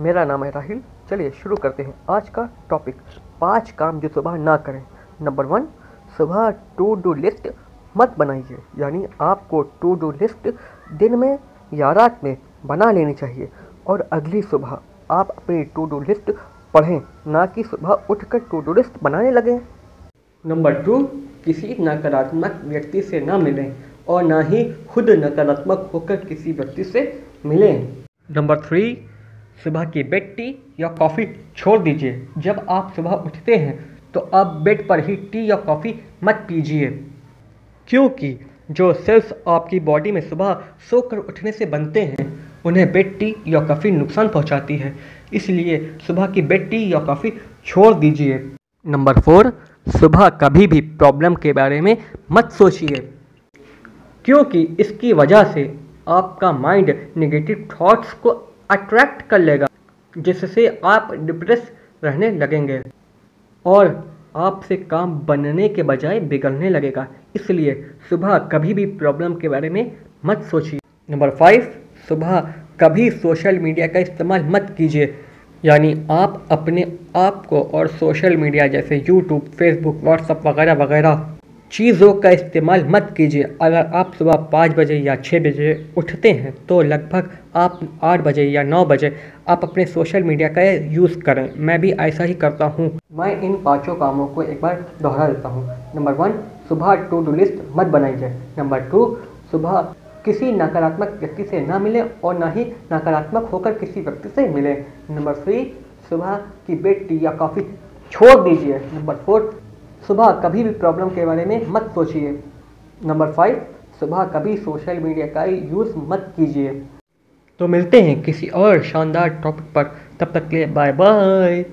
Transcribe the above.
मेरा नाम है राहिल। चलिए शुरू करते हैं आज का टॉपिक पाँच काम जो सुबह ना करें। नंबर वन सुबह टू डू लिस्ट मत बनाइए। यानी आपको टू डू लिस्ट दिन में या रात में बना लेनी चाहिए। और अगली सुबह आप अपनी टू डू लिस्ट पढ़ें ना कि सुबह उठकर टू डू लिस्ट बनाने लगें। नंबर टू किसी नकारात्मक व्यक्ति से ना मिलें और ना ही खुद नकारात्मक होकर किसी व्यक्ति से मिलें। नंबर थ्री सुबह की बेड टी या कॉफ़ी छोड़ दीजिए। जब आप सुबह उठते हैं तो आप बेड पर ही टी या कॉफ़ी मत पीजिए। क्योंकि जो सेल्स आपकी बॉडी में सुबह सोकर उठने से बनते हैं, उन्हें बेड टी या कॉफ़ी नुकसान पहुंचाती है। इसलिए सुबह की बेड टी या कॉफ़ी छोड़ दीजिए। नंबर फोर, सुबह कभी भी प्रॉब्लम के बारे में मत सोचिए। क्योंकि इसकी वजह से आपका माइंड नेगेटिव थॉट्स को अट्रैक्ट कर लेगा, जिससे आप डिप्रेस रहने लगेंगे और आपसे काम बनने के बजाय बिगड़ने लगेगा। इसलिए सुबह कभी भी प्रॉब्लम के बारे में मत सोचिए। नंबर फाइव, सुबह कभी सोशल मीडिया का इस्तेमाल मत कीजिए। यानी आप अपने आप को और सोशल मीडिया जैसे यूट्यूब, फेसबुक व्हाट्सअप वगैरह वगैरह चीज़ों का इस्तेमाल मत कीजिए। अगर आप सुबह पाँच बजे या छः बजे उठते हैं तो लगभग आप आठ बजे या नौ बजे आप अपने सोशल मीडिया का यूज़ करें। मैं भी ऐसा ही करता हूँ। मैं इन पाँचों कामों को एक बार दोहरा देता हूँ। नंबर वन, सुबह टू डू लिस्ट मत बनाइए। नंबर टू, सुबह किसी नकारात्मक व्यक्ति से ना मिले और ना ही नकारात्मक होकर किसी व्यक्ति से मिले। नंबर थ्री, सुबह की बेड, टी या कॉफ़ी छोड़ दीजिए। नंबर फोर सुबह कभी भी प्रॉब्लम के बारे में मत सोचिए। नंबर फाइव सुबह कभी सोशल मीडिया का यूज़ मत कीजिए। तो मिलते हैं किसी और शानदार टॉपिक पर। तब तक के लिए बाय बाय